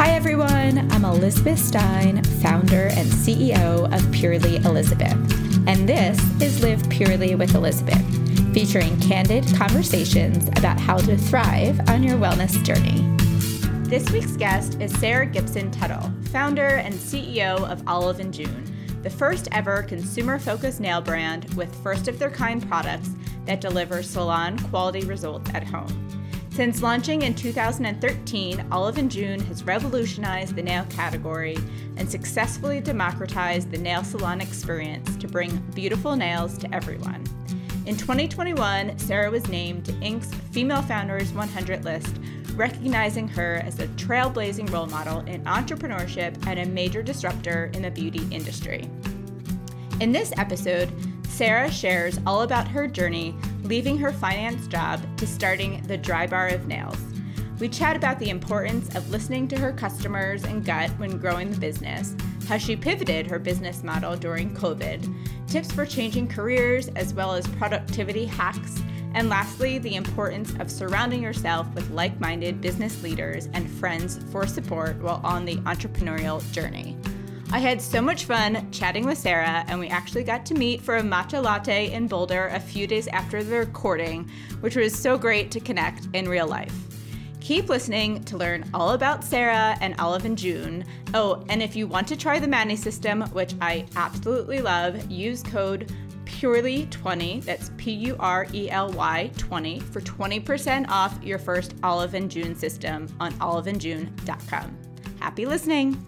Hi, everyone. I'm Elizabeth Stein, founder and CEO of Purely Elizabeth. And this is Live Purely with Elizabeth, featuring candid conversations about how to thrive on your wellness journey. This week's guest is Sarah Gibson Tuttle, founder and CEO of Olive and June, the first ever consumer focused nail brand with first of their kind products that deliver salon quality results at home. Since launching in 2013, Olive and June has revolutionized the nail category and successfully democratized the nail salon experience to bring beautiful nails to everyone. In 2021, Sarah was named Inc.'s Female Founders 100 list, recognizing her as a trailblazing role model in entrepreneurship and a major disruptor in the beauty industry. In this episode, Sarah shares all about her journey leaving her finance job to starting the Dry Bar of Nails. We chat about the importance of listening to her customers and gut when growing the business, how she pivoted her business model during COVID, tips for changing careers, as well as productivity hacks, and lastly, the importance of surrounding yourself with like minded business leaders and friends for support while on the entrepreneurial journey. I had so much fun chatting with Sarah, and we actually got to meet for a matcha latte in Boulder a few days after the recording, which was so great to connect in real life. Keep listening to learn all about Sarah and Olive and June. Oh, and if you want to try the Mani system, which I absolutely love, use code PURELY20, that's P U R E L Y 20, for 20% off your first Olive and June system on oliveandjune.com. Happy listening!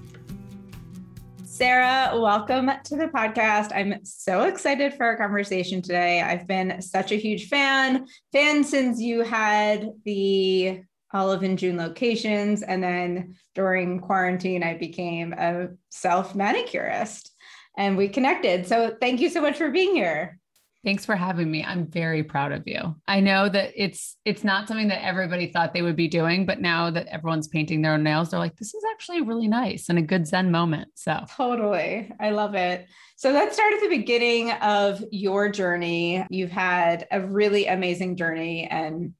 Sarah, welcome to the podcast. I'm so excited for our conversation today. I've been such a huge fan, fan since you had the Olive and June locations. And then during quarantine, I became a self manicurist and we connected. So thank you so much for being here. Thanks for having me. I'm very proud of you. I know that it's it's not something that everybody thought they would be doing, but now that everyone's painting their own nails, they're like, this is actually really nice and a good Zen moment. So totally. I love it. So let's start at the beginning of your journey. You've had a really amazing journey and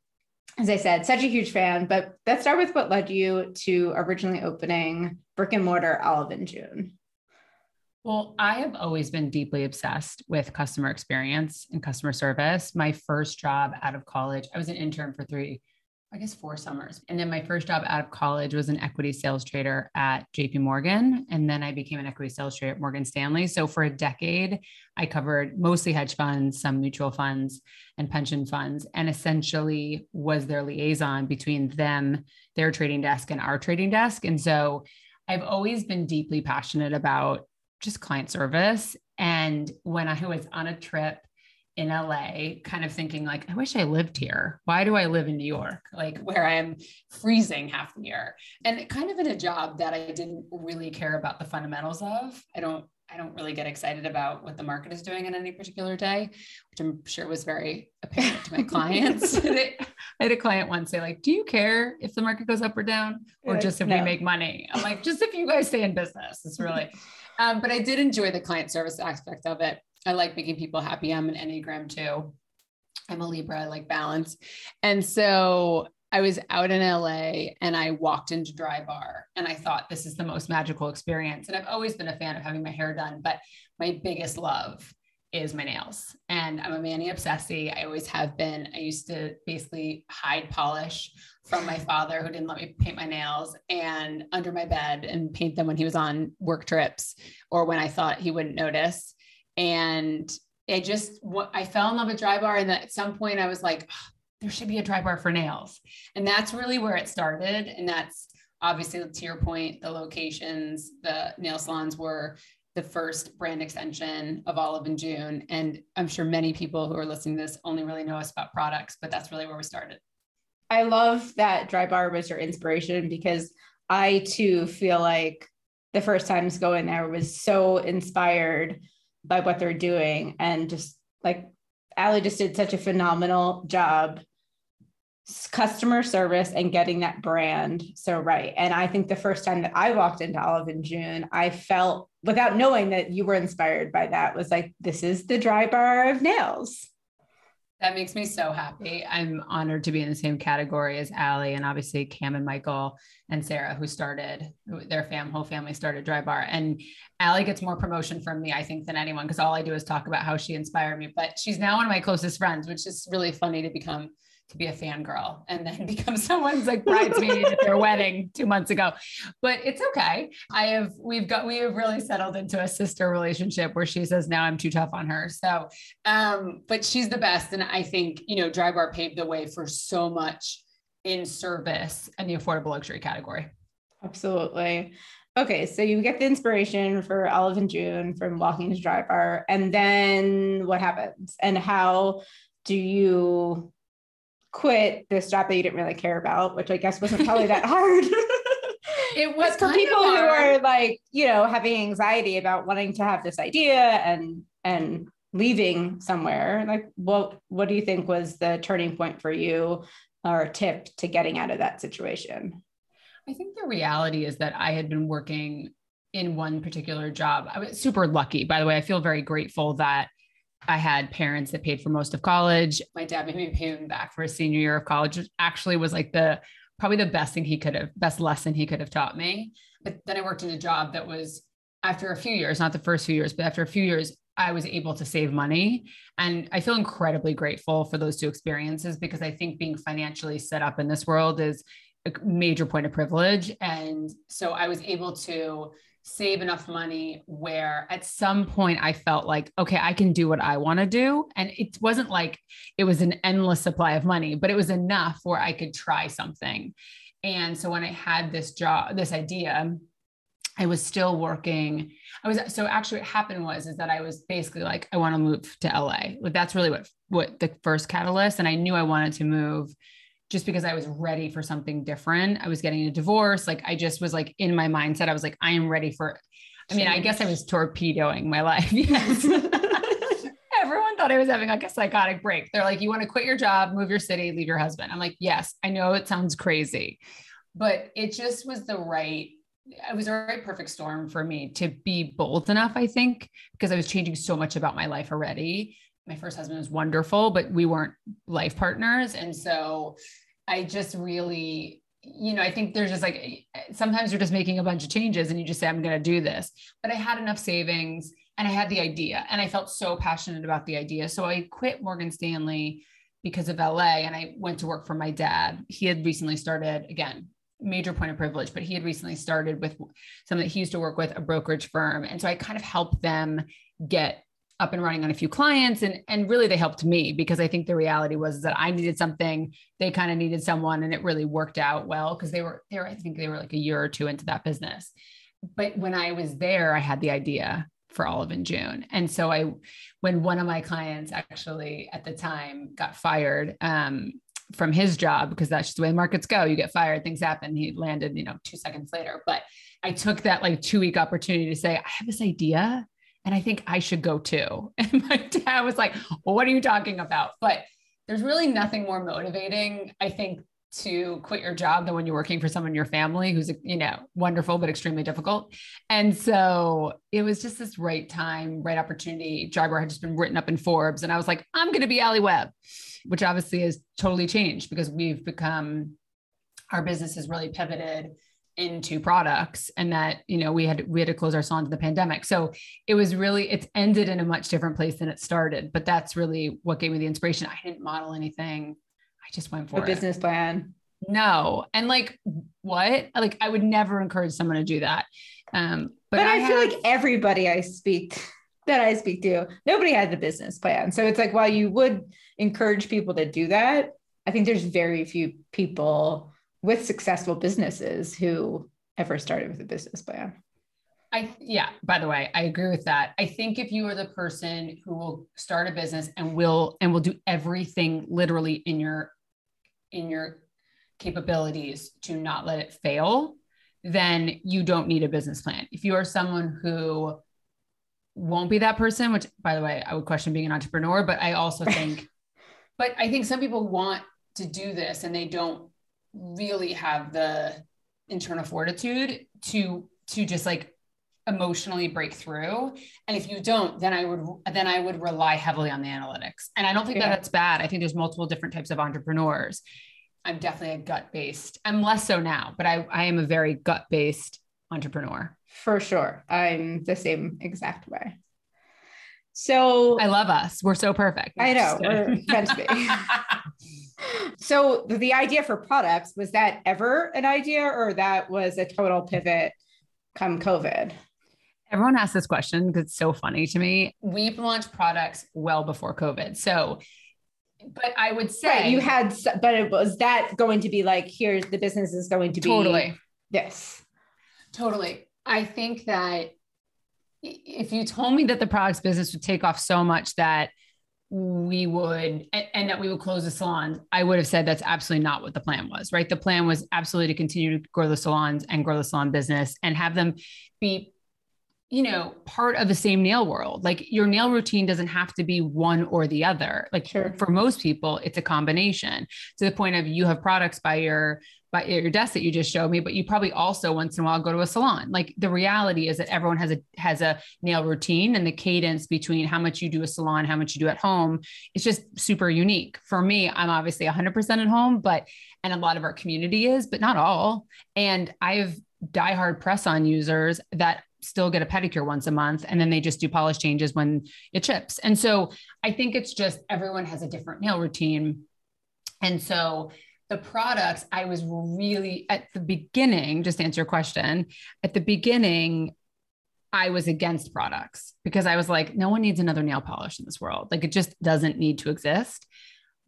as I said, such a huge fan, but let's start with what led you to originally opening brick and mortar Olive and June. Well, I have always been deeply obsessed with customer experience and customer service. My first job out of college, I was an intern for three, I guess four summers. And then my first job out of college was an equity sales trader at JP Morgan. And then I became an equity sales trader at Morgan Stanley. So for a decade, I covered mostly hedge funds, some mutual funds, and pension funds, and essentially was their liaison between them, their trading desk, and our trading desk. And so I've always been deeply passionate about just client service. And when I was on a trip in LA, kind of thinking like, I wish I lived here. Why do I live in New York? Like where I am freezing half the year. And kind of in a job that I didn't really care about the fundamentals of. I don't I don't really get excited about what the market is doing on any particular day, which I'm sure was very apparent to my clients. I had a client once say, like, do you care if the market goes up or down? Or just if no. we make money? I'm like, just if you guys stay in business. It's really um, but I did enjoy the client service aspect of it. I like making people happy. I'm an Enneagram two. I'm a Libra, I like balance. And so I was out in LA and I walked into Dry Bar and I thought this is the most magical experience. And I've always been a fan of having my hair done, but my biggest love is my nails. And I'm a mani obsessie. I always have been. I used to basically hide polish from my father who didn't let me paint my nails and under my bed and paint them when he was on work trips or when I thought he wouldn't notice. And I just what I fell in love with dry bar. And at some point I was like, oh, there should be a dry bar for nails. And that's really where it started. And that's obviously to your point, the locations, the nail salons were the first brand extension of Olive and June. And I'm sure many people who are listening to this only really know us about products, but that's really where we started. I love that Dry Bar was your inspiration because I too feel like the first times going there was so inspired by what they're doing. And just like Alli just did such a phenomenal job customer service and getting that brand so right. And I think the first time that I walked into Olive in June, I felt without knowing that you were inspired by that was like, this is the dry bar of nails. That makes me so happy. I'm honored to be in the same category as Alli and obviously Cam and Michael and Sarah, who started their fam, whole family started Dry Bar. And Alli gets more promotion from me, I think, than anyone because all I do is talk about how she inspired me. But she's now one of my closest friends, which is really funny to become to be a fangirl and then become someone's like bridesmaid at their wedding two months ago. But it's okay. I have we've got we have really settled into a sister relationship where she says now I'm too tough on her. So um, but she's the best. And I think, you know, Dry Bar paved the way for so much in service and the affordable luxury category. Absolutely. Okay, so you get the inspiration for Olive and June from walking to Dry Bar, and then what happens? And how do you quit this job that you didn't really care about, which I guess wasn't probably that hard. it was for people who are like, you know, having anxiety about wanting to have this idea and and leaving somewhere. Like, what what do you think was the turning point for you or tip to getting out of that situation? I think the reality is that I had been working in one particular job. I was super lucky, by the way. I feel very grateful that I had parents that paid for most of college. My dad made me pay him back for a senior year of college, which actually was like the probably the best thing he could have, best lesson he could have taught me. But then I worked in a job that was after a few years, not the first few years, but after a few years, I was able to save money. And I feel incredibly grateful for those two experiences because I think being financially set up in this world is a major point of privilege. And so I was able to save enough money where at some point I felt like, okay, I can do what I want to do. And it wasn't like it was an endless supply of money, but it was enough where I could try something. And so when I had this job, this idea, I was still working. I was so actually what happened was is that I was basically like, I want to move to LA. Like that's really what what the first catalyst. And I knew I wanted to move just because I was ready for something different. I was getting a divorce. Like I just was like in my mindset, I was like, I am ready for, I mean, I guess I was torpedoing my life. Yes. Everyone thought I was having like a psychotic break. They're like, you want to quit your job, move your city, leave your husband. I'm like, yes, I know it sounds crazy, but it just was the right it was a right perfect storm for me to be bold enough, I think, because I was changing so much about my life already. My first husband was wonderful, but we weren't life partners. And so I just really, you know, I think there's just like eh, eh, sometimes you're just making a bunch of changes and you just say, I'm going to do this. But I had enough savings and I had the idea and I felt so passionate about the idea. So I quit Morgan Stanley because of LA and I went to work for my dad. He had recently started again, major point of privilege, but he had recently started with something that he used to work with, a brokerage firm. And so I kind of helped them get up and running on a few clients and and really they helped me because I think the reality was that I needed something they kind of needed someone and it really worked out well because they were they were I think they were like a year or two into that business. But when I was there I had the idea for Olive and June. And so I when one of my clients actually at the time got fired um, from his job because that's just the way markets go you get fired things happen he landed you know 2 seconds later. But I took that like 2 week opportunity to say I have this idea and I think I should go too. And my dad was like, well, what are you talking about? But there's really nothing more motivating, I think, to quit your job than when you're working for someone in your family who's, you know, wonderful, but extremely difficult. And so it was just this right time, right opportunity. Dry had just been written up in Forbes. And I was like, I'm going to be Alli Webb, which obviously has totally changed because we've become, our business has really pivoted into products and that you know we had we had to close our salon in the pandemic. So it was really it's ended in a much different place than it started but that's really what gave me the inspiration. I didn't model anything. I just went for a business plan. No. And like what? Like i would never encourage someone to do that. Um but, but I, I, feel like everybody i speak that i speak to nobody had the business plan. So it's like while you would encourage people to do that i think there's very few people with successful businesses who ever started with a business plan. I yeah, by the way, I agree with that. I think if you are the person who will start a business and will and will do everything literally in your in your capabilities to not let it fail, then you don't need a business plan. If you are someone who won't be that person, which by the way, I would question being an entrepreneur, but I also think but I think some people want to do this and they don't really have the internal fortitude to to just like emotionally break through. And if you don't then i would then i would rely heavily on the analytics. And i don't think yeah. that that's bad. I think there's multiple different types of entrepreneurs. I'm definitely a gut based i'm less so now but i i am a very gut based entrepreneur. For sure. I'm the same exact way. So i love us. We're so perfect. I know. We're meant to be so the idea for products was that ever an idea or that was a total pivot come covid Everyone asks this question because it's so funny to me. We've launched products well before COVID. So, but I would say right, you had, but it was that going to be like, here's the business is going to be totally. Yes. Totally. I think that if you told me that the products business would take off so much that we would and, and, that we would close the salons i would have said that's absolutely not what the plan was right? The plan was absolutely to continue to grow the salons and grow the salon business and have them be you know, part of the same nail world. Like your nail routine doesn't have to be one or the other. Like sure. for most people, it's a combination to the point of you have products by your by your desk that you just showed me, but you probably also once in a while go to a salon. Like the reality is that everyone has a has a nail routine and the cadence between how much you do a salon, how much you do at home, it's just super unique. For me, I'm obviously 100% at home, but and a lot of our community is, but not all. And I have diehard press on users that still get a pedicure once a month and then they just do polish changes when it chips. And so I think it's just everyone has a different nail routine. And so the products, I was really at the beginning, just to answer your question, at the beginning, I was against products because I was like, no one needs another nail polish in this world. Like it just doesn't need to exist.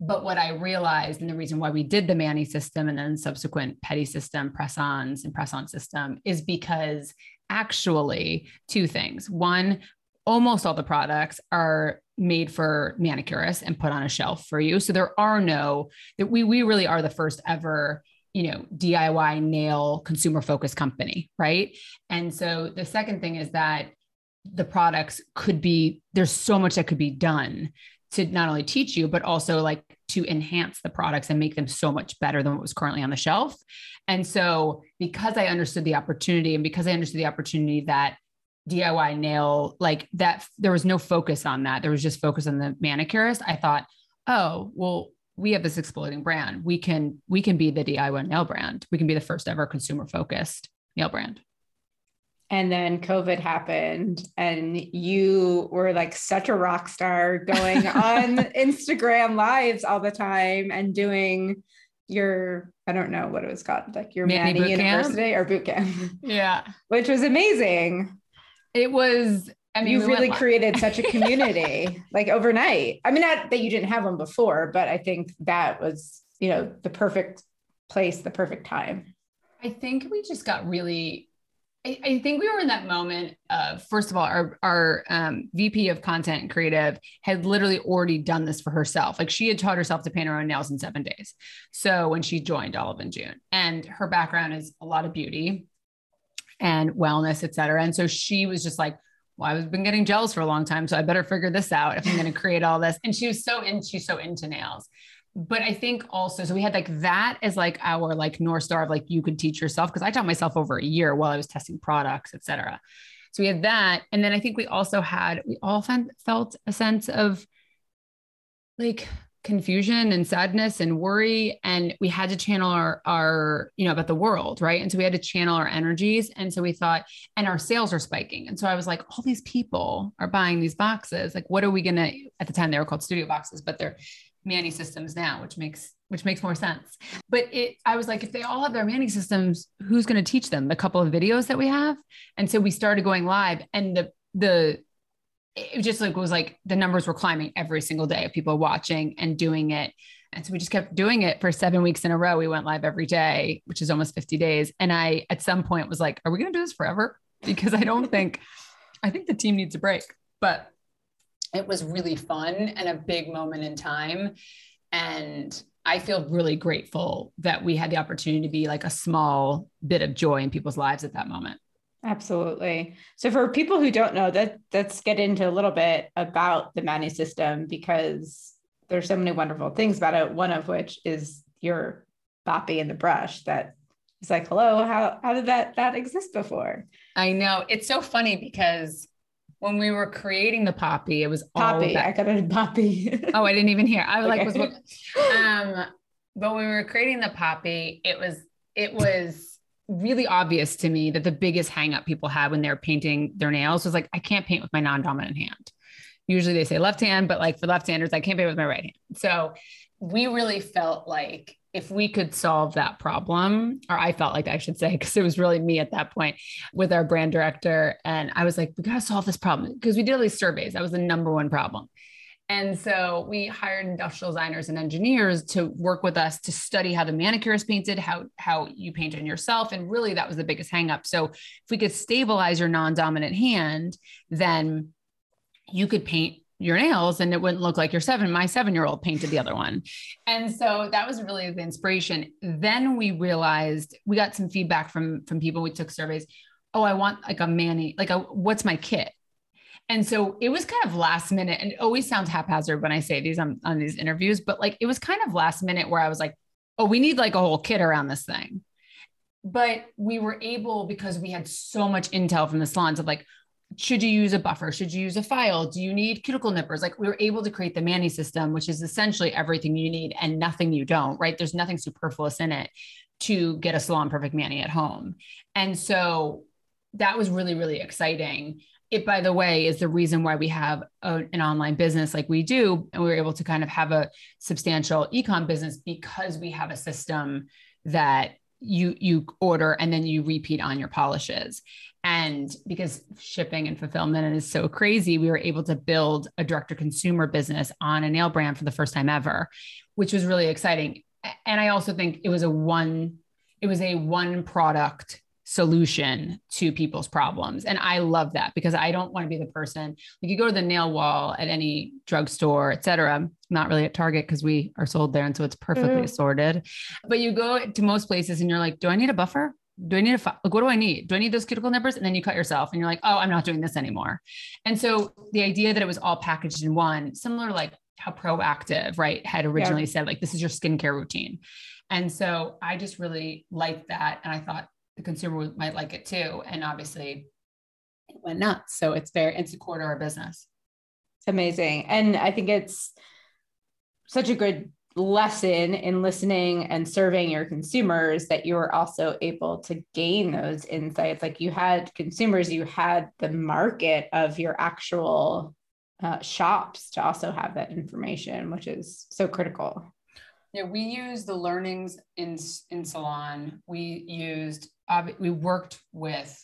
But what I realized, and the reason why we did the Mani system and then subsequent Pedi system, press ons and press on system, is because actually two things. One, almost all the products are made for manicurists and put on a shelf for you. So there are no that we we really are the first ever you know DIY nail consumer focused company, right? And so the second thing is that the products could be there's so much that could be done to not only teach you but also like to enhance the products and make them so much better than what was currently on the shelf. And so, because I understood the opportunity and because I understood the opportunity that DIY nail, like that, there was no focus on that. There was just focus on the manicurist. I thought, oh, well, we have this exploding brand. We can we can be the DIY nail brand. We can be the first ever consumer focused nail brand and then covid happened and you were like such a rock star going on instagram lives all the time and doing your i don't know what it was called like your Mani, Mani university camp? or boot camp yeah which was amazing it was I mean, you we really created such a community like overnight. I mean, not that you didn't have one before, but I think that was, you know, the perfect place, the perfect time. I think we just got really I, I think we were in that moment of first of all, our our um, VP of content and creative had literally already done this for herself. Like she had taught herself to paint her own nails in seven days. So when she joined Olive and June, and her background is a lot of beauty and wellness, et cetera. And so she was just like, well, I've been getting gels for a long time, so I better figure this out if I'm going to create all this. And she was so in, she's so into nails but I think also, so we had like that as like our like North Star of like you could teach yourself because I taught myself over a year while I was testing products, et cetera. So we had that. And then I think we also had, we all felt a sense of like confusion and sadness and worry. And we had to channel our, our, you know, about the world. Right. And so we had to channel our energies. And so we thought, and our sales are spiking. And so I was like, all these people are buying these boxes. Like, what are we going to, at the time they were called studio boxes, but they're Mani systems now, which makes which makes more sense. But it I was like, if they all have their Mani systems, who's going to teach them? The couple of videos that we have. And so we started going live and the the it just like was like the numbers were climbing every single day of people watching and doing it. And so we just kept doing it for seven weeks in a row. We went live every day, which is almost 50 days. And I, at some point, was like, are we going to do this forever? Because I don't think, I think the team needs a break. But it was really fun and a big moment in time. And I feel really grateful that we had the opportunity to be like a small bit of joy in people's lives at that moment. Absolutely. So for people who don't know that, let's get into a little bit about the Mani system because there's so many wonderful things about it. One of which is your boppy in the brush that is like, hello, how how did that that exist before? I know. It's so funny because when we were creating the poppy, it was poppy. I got a poppy. oh, I didn't even hear. I was okay. like, was um, but when we were creating the poppy, it was it was really obvious to me that the biggest hangup people had when they're painting their nails was like, I can't paint with my non-dominant hand. Usually they say left hand, but like for left-handers, I can't paint with my right hand. So we really felt like if we could solve that problem, or I felt like I should say, because it was really me at that point with our brand director. And I was like, we got to solve this problem because we did all these surveys. That was the number one problem. And so we hired industrial designers and engineers to work with us to study how the manicure is painted, how, how you paint on yourself. And really, that was the biggest hangup. So if we could stabilize your non dominant hand, then you could paint your nails and it wouldn't look like your seven my seven year old painted the other one. And so that was really the inspiration. Then we realized we got some feedback from from people. We took surveys. Oh i want like a mani like a what's my kit? And so it was kind of last minute and it always sounds haphazard when i say these on, on these interviews but like it was kind of last minute where i was like oh we need like a whole kit around this thing. But we were able because we had so much intel from the salons of like should you use a buffer? Should you use a file? Do you need cuticle nippers? Like we were able to create the Mani system, which is essentially everything you need and nothing you don't, right? There's nothing superfluous in it to get a salon perfect Mani at home. And so that was really, really exciting. It, by the way, is the reason why we have a, an online business like we do. And we were able to kind of have a substantial ecom business because we have a system that you you order and then you repeat on your polishes and because shipping and fulfillment is so crazy, we were able to build a direct to consumer business on a nail brand for the first time ever, which was really exciting. And I also think it was a one, it was a one product solution to people's problems. And I love that because I don't want to be the person like you go to the nail wall at any drugstore, et cetera, not really at Target because we are sold there. And so it's perfectly mm. assorted. But you go to most places and you're like, do I need a buffer? do I need a like what do I need? Do I need those cuticle nippers? And then you cut yourself and you're like, oh, I'm not doing this anymore. And so the idea that it was all packaged in one, similar like how Proactiv, right, had originally yeah. said, like, this is your skincare routine. And so I just really liked that. And I thought the consumer might like it too. And obviously it went nuts. So it's very, it's a core to our business. It's amazing. And I think it's such a good lesson in listening and serving your consumers that you were also able to gain those insights like you had consumers you had the market of your actual uh, shops to also have that information which is so critical yeah we used the learnings in in salon we used uh, we worked with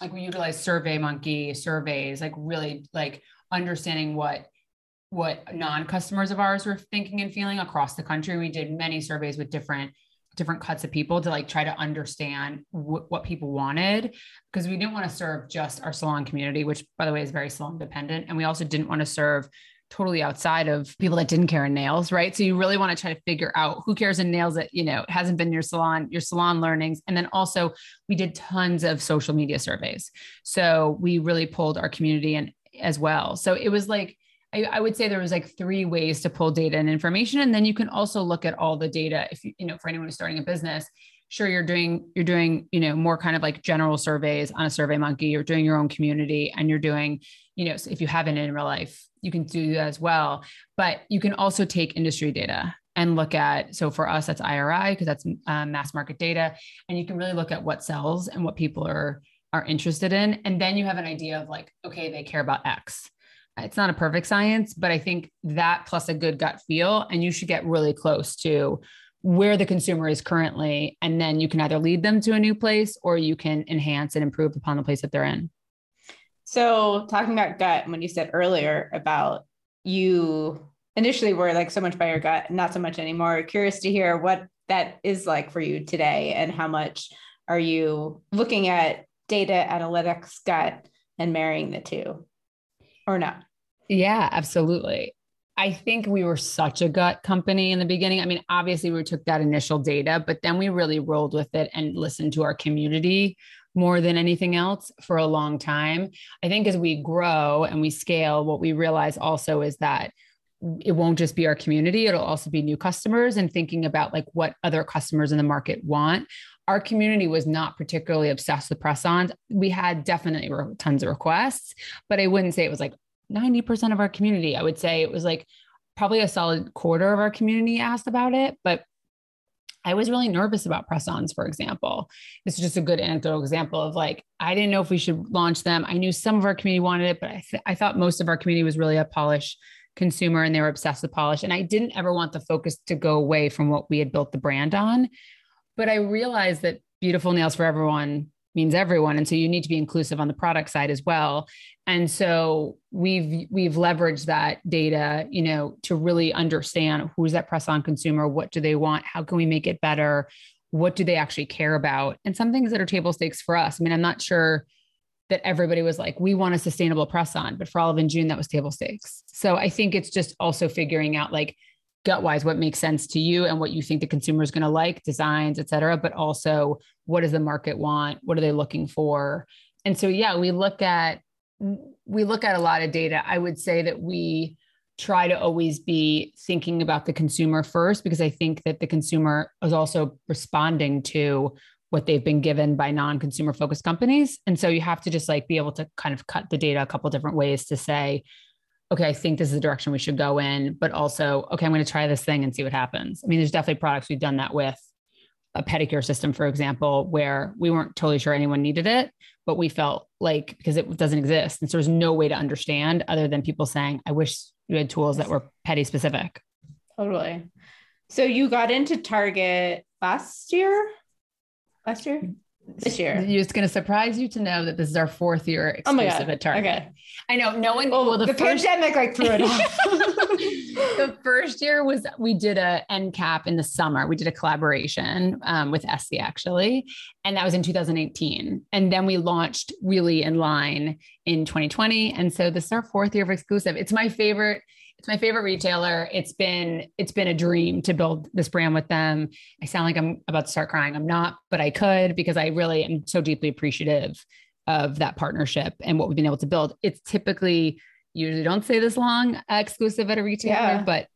like we utilized survey monkey surveys like really like understanding what what non-customers of ours were thinking and feeling across the country. We did many surveys with different different cuts of people to like try to understand w- what people wanted because we didn't want to serve just our salon community which by the way is very salon dependent and we also didn't want to serve totally outside of people that didn't care in nails right? So you really want to try to figure out who cares in nails that you know hasn't been your salon your salon learnings. And then also we did tons of social media surveys. So we really pulled our community in as well. So it was like I, I, would say there was like three ways to pull data and information. And then you can also look at all the data if you, you know, for anyone who's starting a business, sure you're doing, you're doing, you know, more kind of like general surveys on a survey monkey, you're doing your own community and you're doing, you know, if you haven't in real life, you can do that as well. But you can also take industry data and look at, so for us, that's IRI, because that's um, mass market data. And you can really look at what sells and what people are, are interested in. And then you have an idea of like, okay, they care about X it's not a perfect science, but I think that plus a good gut feel, and you should get really close to where the consumer is currently. And then you can either lead them to a new place or you can enhance and improve upon the place that they're in. So, talking about gut, when you said earlier about you initially were like so much by your gut, not so much anymore, curious to hear what that is like for you today and how much are you looking at data analytics, gut, and marrying the two or not? Yeah, absolutely. I think we were such a gut company in the beginning. I mean, obviously, we took that initial data, but then we really rolled with it and listened to our community more than anything else for a long time. I think as we grow and we scale, what we realize also is that it won't just be our community, it'll also be new customers and thinking about like what other customers in the market want our community was not particularly obsessed with press ons. We had definitely tons of requests, but I wouldn't say it was like 90% of our community. I would say it was like probably a solid quarter of our community asked about it, but I was really nervous about press ons, for example. This is just a good anecdotal example of like, I didn't know if we should launch them. I knew some of our community wanted it, but I, th- I thought most of our community was really a polish consumer and they were obsessed with polish. And I didn't ever want the focus to go away from what we had built the brand on. But I realized that beautiful nails for everyone means everyone. And so you need to be inclusive on the product side as well. And so we've we've leveraged that data you know to really understand who's that press on consumer? What do they want? How can we make it better? What do they actually care about? And some things that are table stakes for us. I mean i'm not sure that everybody was like we want a sustainable press on but for olive and june that was table stakes. So i think it's just also figuring out like gut wise what makes sense to you and what you think the consumer is going to like designs et cetera but also what does the market want? What are they looking for? And so yeah we look at we look at a lot of data. I would say that we try to always be thinking about the consumer first because i think that the consumer is also responding to what they've been given by non-consumer focused companies. And so you have to just like be able to kind of cut the data a couple different ways to say okay, I think this is the direction we should go in, but also, okay, I'm going to try this thing and see what happens. I mean, there's definitely products we've done that with a pedicure system, for example, where we weren't totally sure anyone needed it, but we felt like because it doesn't exist. And so there's no way to understand other than people saying, I wish you had tools that were pedi specific. Totally. So you got into Target last year? Last year? This year. It's going to surprise you to know that this is our fourth year exclusive oh at Target. Okay. I know no one. Well, well the, the first, pandemic like threw it off. the first year was we did a end cap in the summer. We did a collaboration um, with Essie actually, and that was in 2018. And then we launched really in line in 2020. And so this is our fourth year of exclusive. It's my favorite it's my favorite retailer. It's been it's been a dream to build this brand with them. I sound like I'm about to start crying. I'm not, but I could because I really am so deeply appreciative of that partnership and what we've been able to build. It's typically usually don't say this long uh, exclusive at a retailer, yeah. but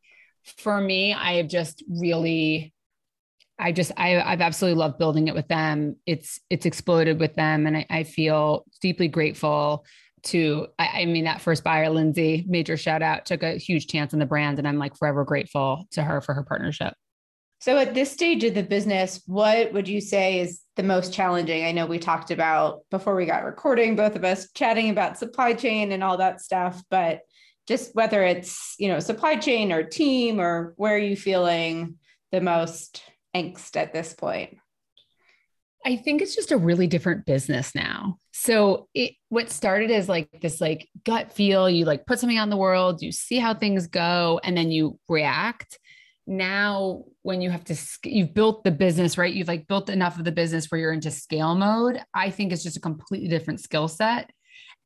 for me, I have just really I just I, I've absolutely loved building it with them. It's it's exploded with them, and I, I feel deeply grateful to I, I, mean that first buyer lindsay major shout out took a huge chance on the brand and i'm like forever grateful to her for her partnership. So at this stage of the business what would you say is the most challenging? I know we talked about before we got recording both of us chatting about supply chain and all that stuff but just whether it's you know supply chain or team or where are you feeling the most angst at this point I think it's just a really different business now. So it what started as like this like gut feel, you like put something on the world, you see how things go, and then you react. Now, when you have to, you've built the business, right? You've like built enough of the business where you're into scale mode. I think it's just a completely different skill set.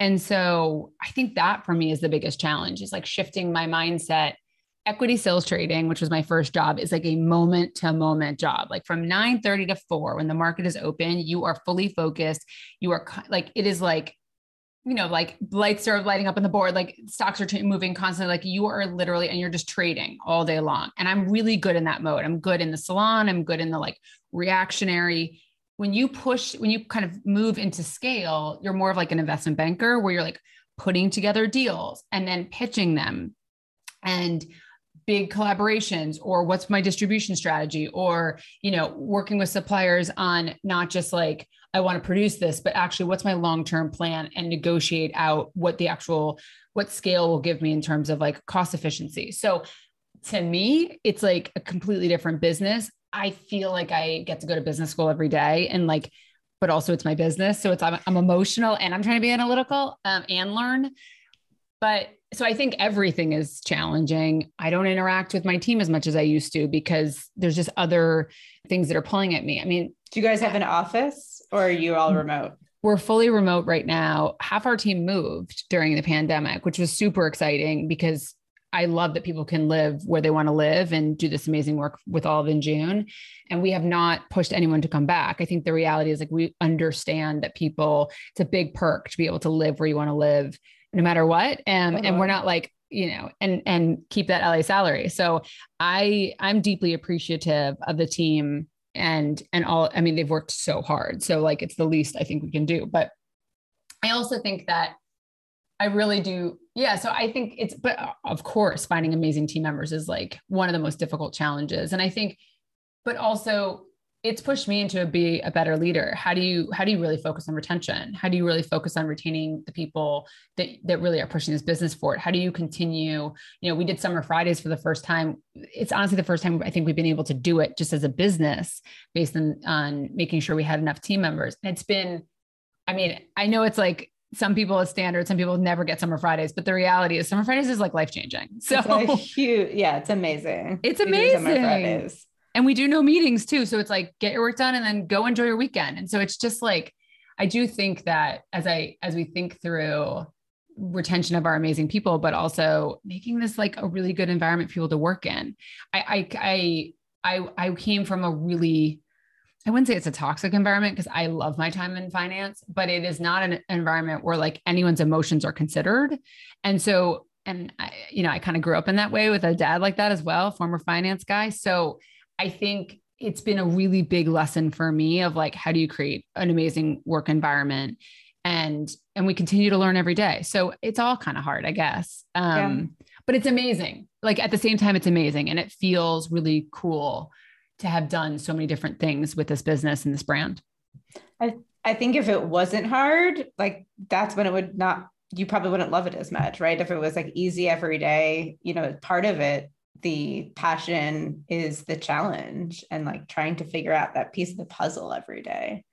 And so I think that for me is the biggest challenge is like shifting my mindset equity sales trading, which was my first job, is like a moment to moment job. Like from 9 30 to 4, when the market is open, you are fully focused. You are like, it is like, you know, like lights are lighting up on the board, like stocks are moving constantly. Like you are literally, and you're just trading all day long. And I'm really good in that mode. I'm good in the salon. I'm good in the like reactionary. When you push, when you kind of move into scale, you're more of like an investment banker where you're like putting together deals and then pitching them. And big collaborations or what's my distribution strategy or you know working with suppliers on not just like i want to produce this but actually what's my long-term plan and negotiate out what the actual what scale will give me in terms of like cost efficiency. So to me it's like a completely different business. I feel like i get to go to business school every day and like but also it's my business. So it's i'm, I'm emotional and i'm trying to be analytical um, and learn. But so I think everything is challenging. I don't interact with my team as much as I used to because there's just other things that are pulling at me. I mean, do you guys have an office or are you all mm. remote? We're fully remote right now. Half our team moved during the pandemic, which was super exciting because I love that people can live where they want to live and do this amazing work with Olive and June. And we have not pushed anyone to come back. I think the reality is like we understand that people, it's a big perk to be able to live where you want to live no matter what. Um, uh-huh. And we're not like, you know, and and keep that LA salary. So I I'm deeply appreciative of the team and and all i mean they've worked so hard so like it's the least i think we can do but i also think that i really do yeah so i think it's but uh, of course finding amazing team members is like one of the most difficult challenges and i think but also it's pushed me into be a better leader. How do you how do you really focus on retention? How do you really focus on retaining the people that that really are pushing this business forward? How do you continue you know we did summer fridays for the first time. It's honestly the first time i think we've been able to do it just as a business based on on making sure we had enough team members. And it's been i mean i know it's like some people it's standard some people never get summer fridays but the reality is summer fridays is like life changing so it's huge yeah it's amazing. It's amazing and we do no meetings too. So it's like get your work done and then go enjoy your weekend. And so it's just like I do think that as I as we think through retention of our amazing people, but also making this like a really good environment for people to work in. I I I I, I came from a really I wouldn't say it's a toxic environment because I love my time in finance, but it is not an environment where like anyone's emotions are considered. And so, and I, you know, I kind of grew up in that way with a dad like that as well, former finance guy. So I think it's been a really big lesson for me of like how do you create an amazing work environment? And and we continue to learn every day. So it's all kind of hard i guess. Um yeah. but it's amazing. Like at the same time it's amazing and it feels really cool to have done so many different things with this business and this brand. I i think if it wasn't hard like that's when it would not you probably wouldn't love it as much right? If it was like easy every day you know part of it the passion is the challenge and like trying to figure out that piece of the puzzle every day.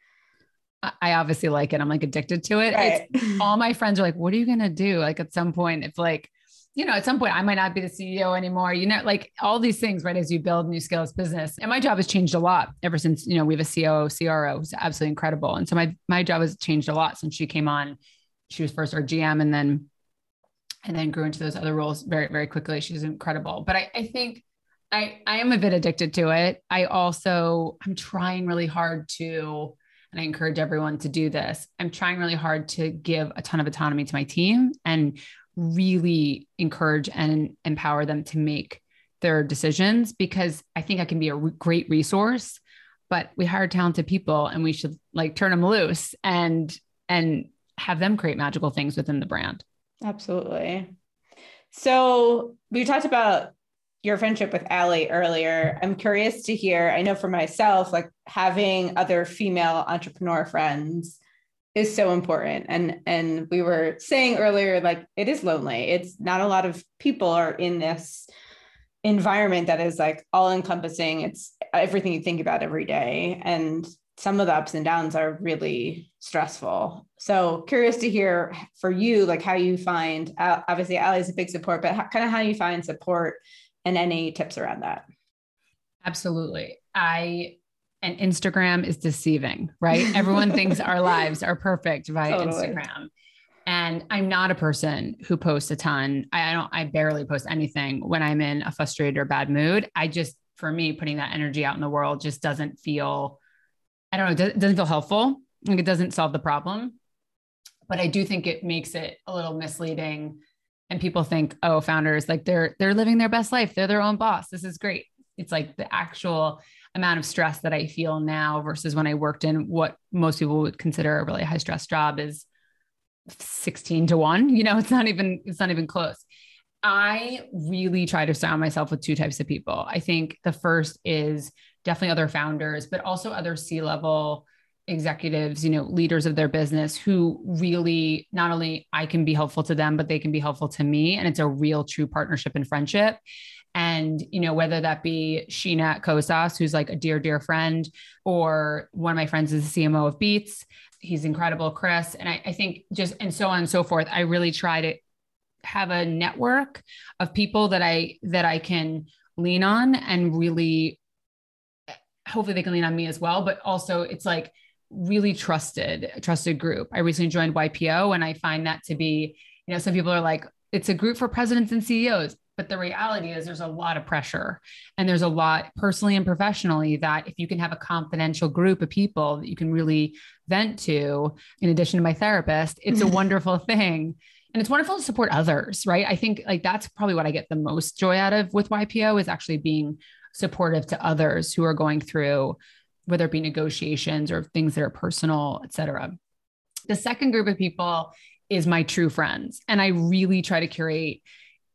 I obviously like it. I'm like addicted to it. Right. all my friends are like, what are you going to do? Like at some point, if like, you know, at some point I might not be the CEO anymore, you know, like all these things, right? As you build new skills business. And my job has changed a lot ever since, you know, we have a COO, CRO who's absolutely incredible. And so my, my job has changed a lot since she came on. She was first our GM and then and then grew into those other roles very, very quickly. She's incredible. But I, I think I, I am a bit addicted to it. I also, I'm trying really hard to, and I encourage everyone to do this. I'm trying really hard to give a ton of autonomy to my team and really encourage and empower them to make their decisions because I think I can be a re- great resource, but we hire talented people and we should like turn them loose and, and have them create magical things within the brand. Absolutely. So we talked about your friendship with Alli earlier. I'm curious to hear. I know for myself, like having other female entrepreneur friends is so important. And and we were saying earlier, like it is lonely. It's not a lot of people are in this environment that is like all encompassing. It's everything you think about every day. And some of the ups and downs are really stressful. So curious to hear for you, like how you find, uh, obviously Alli is a big support, but how, kind of how you find support and any tips around that. Absolutely. I, and Instagram is deceiving, right? Everyone thinks our lives are perfect via totally. Instagram. And I'm not a person who posts a ton. I, I don't, I barely post anything when I'm in a frustrated or bad mood. I just, for me, putting that energy out in the world just doesn't feel I don't know, it doesn't feel helpful. Like it doesn't solve the problem. But I do think it makes it a little misleading. And people think, oh, founders, like they're they're living their best life. They're their own boss. This is great. It's like the actual amount of stress that I feel now versus when I worked in what most people would consider a really high stress job is 16 to 1. You know, it's not even it's not even close. I really try to surround myself with two types of people. I think the first is definitely other founders, but also other C level executives, you know, leaders of their business who really not only I can be helpful to them, but they can be helpful to me. And it's a real true partnership and friendship. And, you know, whether that be Sheena at Kosas, who's like a dear, dear friend, or one of my friends is the CMO of Beats. He's incredible, Chris. And I, I think just, and so on and so forth. I really try to have a network of people that I, that I can lean on and really hopefully they can lean on me as well. But also, it's like really trusted, trusted group. I recently joined YPO, and I find that to be, you know, some people are like, it's a group for presidents and CEOs. But the reality is, there's a lot of pressure, and there's a lot personally and professionally that if you can have a confidential group of people that you can really vent to, in addition to my therapist, it's a wonderful thing and it's wonderful to support others right i think like that's probably what i get the most joy out of with ypo is actually being supportive to others who are going through whether it be negotiations or things that are personal, et cetera. The second group of people is my true friends. And I really try to curate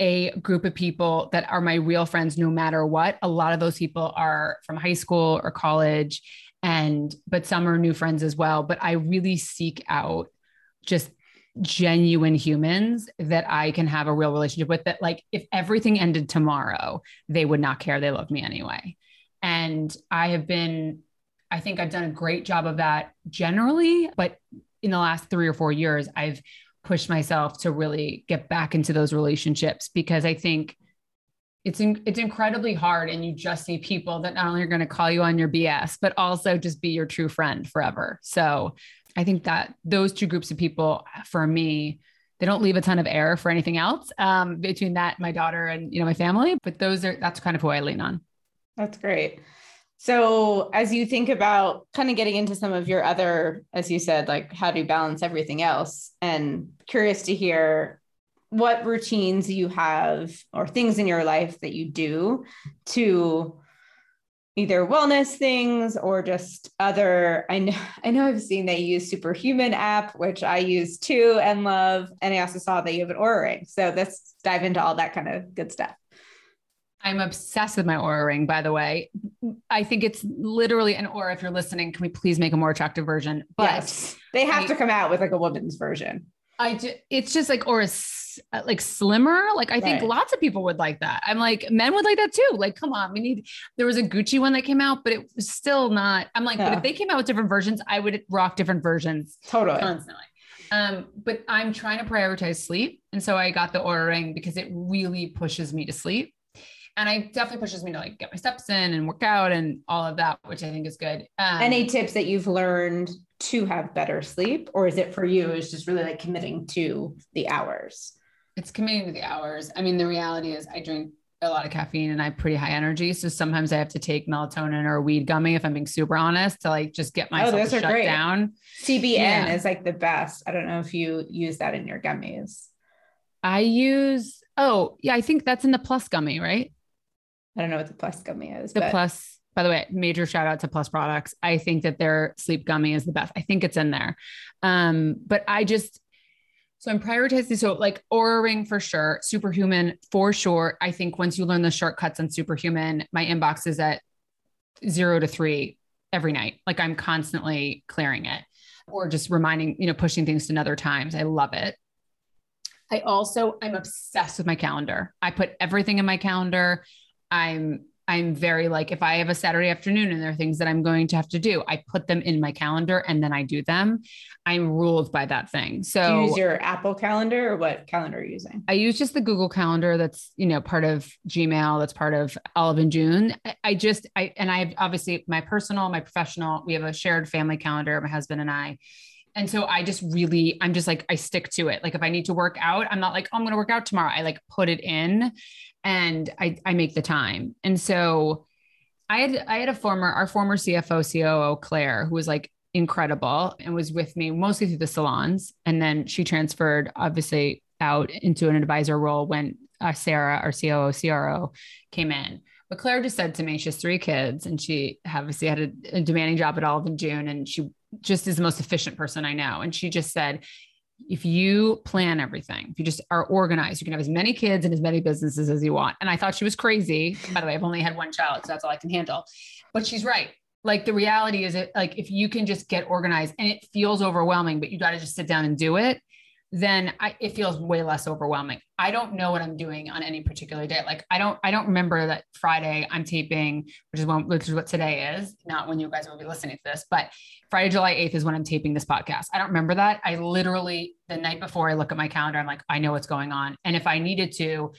a group of people that are my real friends no matter what. A lot of those people are from high school or college and but some are new friends as well, but I really seek out just genuine humans that I can have a real relationship with that like if everything ended tomorrow, they would not care they love me anyway. And I have been I think I've done a great job of that generally, but in the last 3 or 4 years I've pushed myself to really get back into those relationships because I think it's in, it's incredibly hard and you just see people that not only are going to call you on your BS but also just be your true friend forever. So I think that those two groups of people for me they don't leave a ton of air for anything else um, between that my daughter and you know my family but those are that's kind of who I lean on. That's great. So, as you think about kind of getting into some of your other, as you said, like how do you balance everything else? And curious to hear what routines you have or things in your life that you do to either wellness things or just other i know i know i've seen that you use superhuman app which i use too and love and i also saw that you have an Oura ring so let's dive into all that kind of good stuff I'm obsessed with my Oura ring, by the way. I think it's literally an Oura. If you're listening, can we please make a more attractive version? But yes, they have I, to come out with like a woman's version. I just, it's just like or like slimmer. Like I think lots of people would like that. I'm like men would like that too. Like come on, we need. There was a Gucci one that came out, but it was still not. I'm like, but if they came out with different versions, I would rock different versions totally constantly. Um, but I'm trying to prioritize sleep, and so I got the Oura ring because it really pushes me to sleep and I definitely pushes me to like get my steps in and work out and all of that, which I think is good. Um, Any tips that you've learned to have better sleep, or is it for you? Is just really like committing to the hours? It's committing to the hours. I mean, the reality is, I drink a lot of caffeine and I have pretty high energy. So sometimes I have to take melatonin or weed gummy if I'm being super honest to like just get oh, myself oh, to shut great. down. CBN yeah. is like the best. I don't know if you use that in your gummies. I use oh yeah, I think that's in the plus gummy, right? I don't know what the plus gummy is. The but. plus, by the way, major shout out to Plus Products. I think that their sleep gummy is the best. I think it's in there. Um, but I just so I'm prioritizing. So like Oura Ring for sure, Superhuman for sure. I think once you learn the shortcuts on Superhuman, my inbox is at zero to three every night. Like I'm constantly clearing it or just reminding, you know, pushing things to another times. I love it. I also I'm obsessed with my calendar. I put everything in my calendar. I'm I'm very like if I have a Saturday afternoon and there are things that I'm going to have to do, I put them in my calendar and then I do them. I'm ruled by that thing. So do you use your Apple calendar or what calendar are you using? I use just the Google calendar that's, you know, part of Gmail, that's part of Olive and June. I, I just I and I have obviously my personal, my professional, we have a shared family calendar, my husband and I. And so I just really, I'm just like, I stick to it. Like if I need to work out, I'm not like, oh, I'm going to work out tomorrow. I like put it in and I, I make the time. And so I had, I had a former, our former CFO, COO, Claire, who was like incredible and was with me mostly through the salons. And then she transferred obviously out into an advisor role when uh, Sarah, our COO, CRO came in. But Claire just said to me, she has three kids and she obviously had a, a demanding job at Olive and June. And she just is the most efficient person I know. And she just said, if you plan everything, if you just are organized, you can have as many kids and as many businesses as you want. And I thought she was crazy. By the way, I've only had one child, so that's all I can handle. But she's right. Like the reality is it like if you can just get organized and it feels overwhelming, but you got to just sit down and do it, then I, it feels way less overwhelming. I don't know what I'm doing on any particular day. Like I don't, I don't remember that Friday I'm taping, which is when, which is what today is, not when you guys will be listening to this, but Friday, July 8th is when I'm taping this podcast. I don't remember that. I literally the night before I look at my calendar, I'm like, I know what's going on. And if I needed to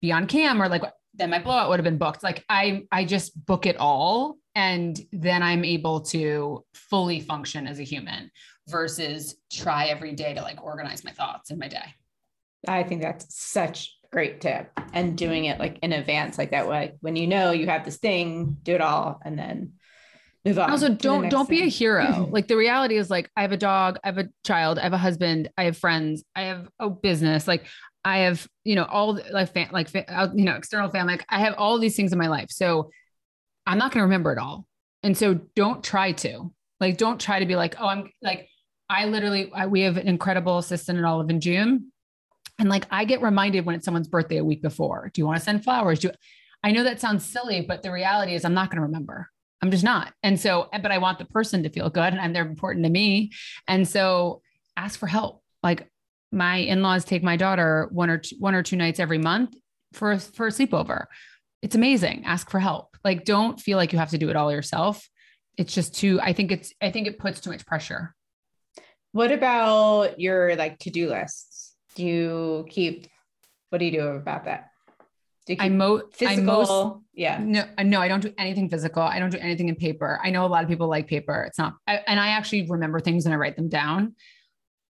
be on cam or like, then my blowout would have been booked. Like I, I just book it all. And then I'm able to fully function as a human versus try every day to like organize my thoughts in my day. I think that's such a great tip. And doing it like in advance, like that way, when you know you have this thing, do it all and then move on. Also, don't don't thing. be a hero. like the reality is like I have a dog, I have a child, I have a husband, I have friends, I have a business. Like I have, you know, all the, like fa- like fa- uh, you know, external family. Like I have all these things in my life. So I'm not going to remember it all And so don't try to. Like, don't try to be like, oh, I'm like, I literally, I, we have an incredible assistant at Olive and June. And like, I get reminded when it's someone's birthday a week before. Do you want to send flowers? Do I know that sounds silly, but the reality is I'm not going to remember. I'm just not. And so, but I want the person to feel good and they're important to me. And so ask for help. Like my in-laws take my daughter one or two, one or two nights every month for, for a sleepover. It's amazing. Ask for help. Like, don't feel like you have to do it all yourself. It's just too, I think it's, I think it puts too much pressure. What about your like to-do lists? Do you keep, what do you do about that? do you I'm mo- physical. most, yeah. No, uh, no, I don't do anything physical. I don't do anything in paper. I know a lot of people like paper. It's not, I, and I actually remember things and I write them down,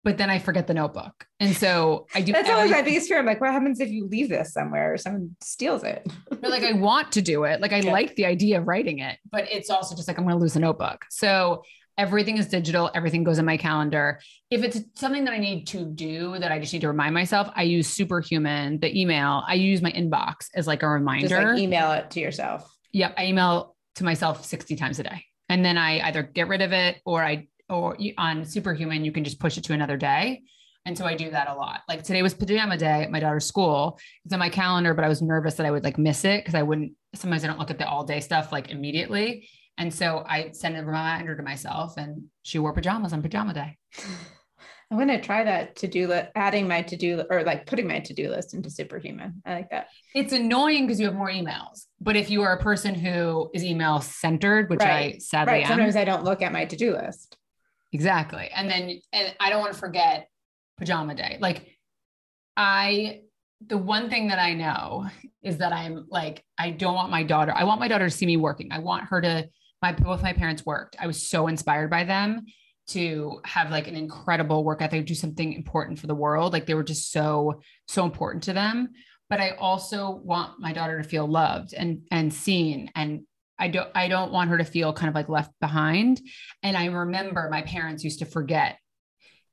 but then I forget the notebook. And so I do. That's always my biggest fear. I'm like, what happens if you leave this somewhere or someone steals it? but like, I want to do it. Like, I yeah. like the idea of writing it, but it's also just like, I'm going to lose a notebook. So everything is digital everything goes in my calendar if it's something that i need to do that i just need to remind myself i use superhuman the email i use my inbox as like a reminder like email it to yourself yep i email to myself 60 times a day and then i either get rid of it or i or on superhuman you can just push it to another day and so I do that a lot. Like today was pajama day at my daughter's school. It's on my calendar, but I was nervous that I would like miss it because I wouldn't. Sometimes I don't look at the all day stuff like immediately. And so I sent a reminder to myself and she wore pajamas on pajama day. I'm going to try that to do list adding my to do or like putting my to do list into superhuman. I like that. It's annoying because you have more emails. But if you are a person who is email centered, which right. I sadly right. am, sometimes I don't look at my to do list. Exactly. And then, and I don't want to forget pajama day. Like, I, the one thing that I know is that I'm like, I don't want my daughter, I want my daughter to see me working. I want her to my both my parents worked. I was so inspired by them to have like an incredible work ethic, do something important for the world. Like they were just so, so important to them. But I also want my daughter to feel loved and and seen. And I don't I don't want her to feel kind of like left behind. And I remember my parents used to forget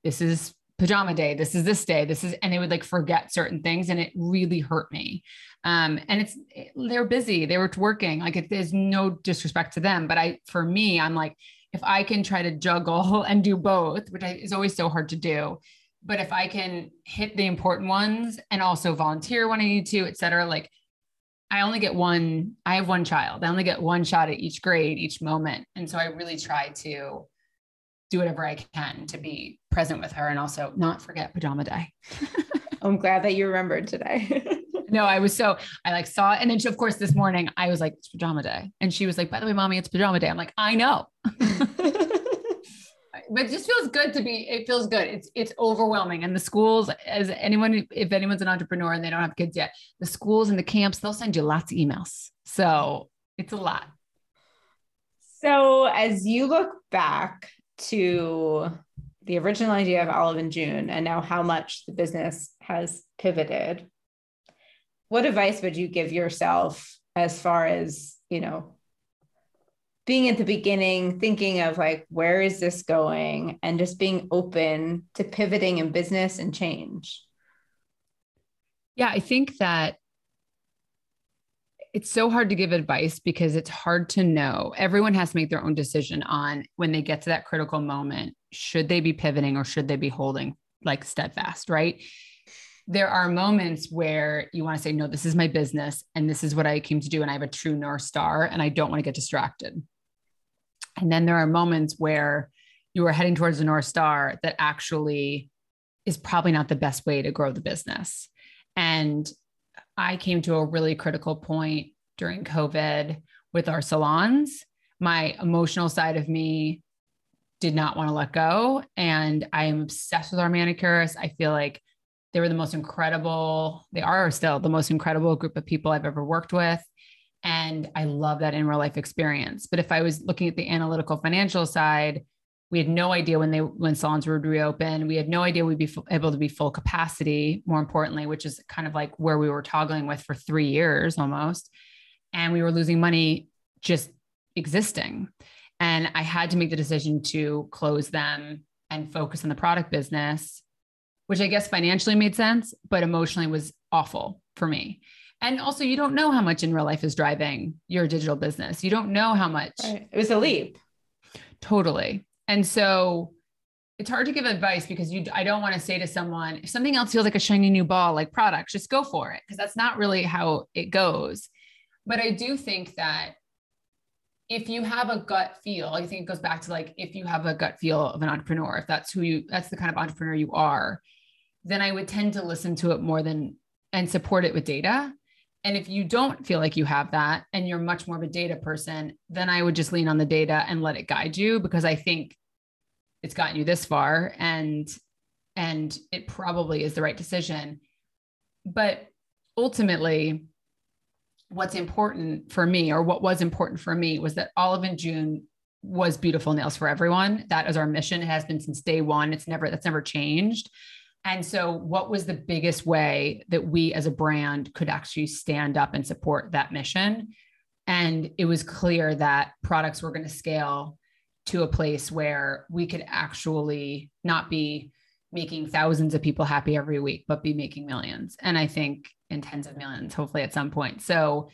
this is pajama day. This is this day. This is and they would like forget certain things and it really hurt me. Um and it's they're busy. They were working. Like it, there's no disrespect to them but i for me i'm like if i can try to juggle and do both which is always so hard to do but if i can hit the important ones and also volunteer when i need to et cetera like i only get one i have one child i only get one shot at each grade each moment and so i really try to do whatever I can to be present with her and also not forget pajama day. I'm glad that you remembered today. no, I was so I like saw it. And then she, of course, this morning I was like, it's pajama day. And she was like, by the way, mommy, it's pajama day. I'm like, I know. but just feels good to be, it feels good. It's it's overwhelming. And the schools, as anyone, if anyone's an entrepreneur and they don't have kids yet, the schools and the camps, they'll send you lots of emails. So it's a lot. So as you look back to the original idea of Olive and June and now how much the business has pivoted, what advice would you give yourself as far as, you know, being at the beginning, thinking of like, where is this going? And just being open to pivoting in business and change? Yeah, I think that it's so hard to give advice because it's hard to know. Everyone has to make their own decision on when they get to that critical moment, should they be pivoting or should they be holding like steadfast, right? There are moments where you want to say, no, this is my business and this is what I came to do. And I have a true North Star and I don't want to get distracted. And then there are moments where you are heading towards the North Star that actually is probably not the best way to grow the business. And I came to a really critical point during COVID with our salons. My emotional side of me did not want to let go. And I am obsessed with our manicurists. I feel like they were the most incredible, they are still the most incredible group of people I've ever worked with. And I love that in real life experience. But if I was looking at the analytical financial side, we had no idea when they when salons would reopen. We had no idea we'd be f- able to be full capacity more importantly which is kind of like where we were toggling with for three years almost. And we were losing money just existing. And i had to make the decision to close them and focus on the product business which i guess financially made sense but emotionally was awful for me And also, you don't know how much in real life is driving your digital business. You don't know how much. Right. It was a leap. Totally. And so it's hard to give advice because you I don't want to say to someone if something else feels like a shiny new ball like products just go for it because that's not really how it goes. But I do think that if you have a gut feel, I think it goes back to like if you have a gut feel of an entrepreneur, if that's who you that's the kind of entrepreneur you are, then I would tend to listen to it more than and support it with data. And if you don't feel like you have that and you're much more of a data person, then I would just lean on the data and let it guide you because I think it's gotten you this far and and it probably is the right decision. But ultimately, what's important for me or what was important for me was that Olive and June was beautiful nails for everyone. That is our mission. It has been since day one. It's never that's never changed. And so, what was the biggest way that we as a brand could actually stand up and support that mission? And it was clear that products were going to scale to a place where we could actually not be making thousands of people happy every week, but be making millions. And I think in tens of millions, hopefully at some point. So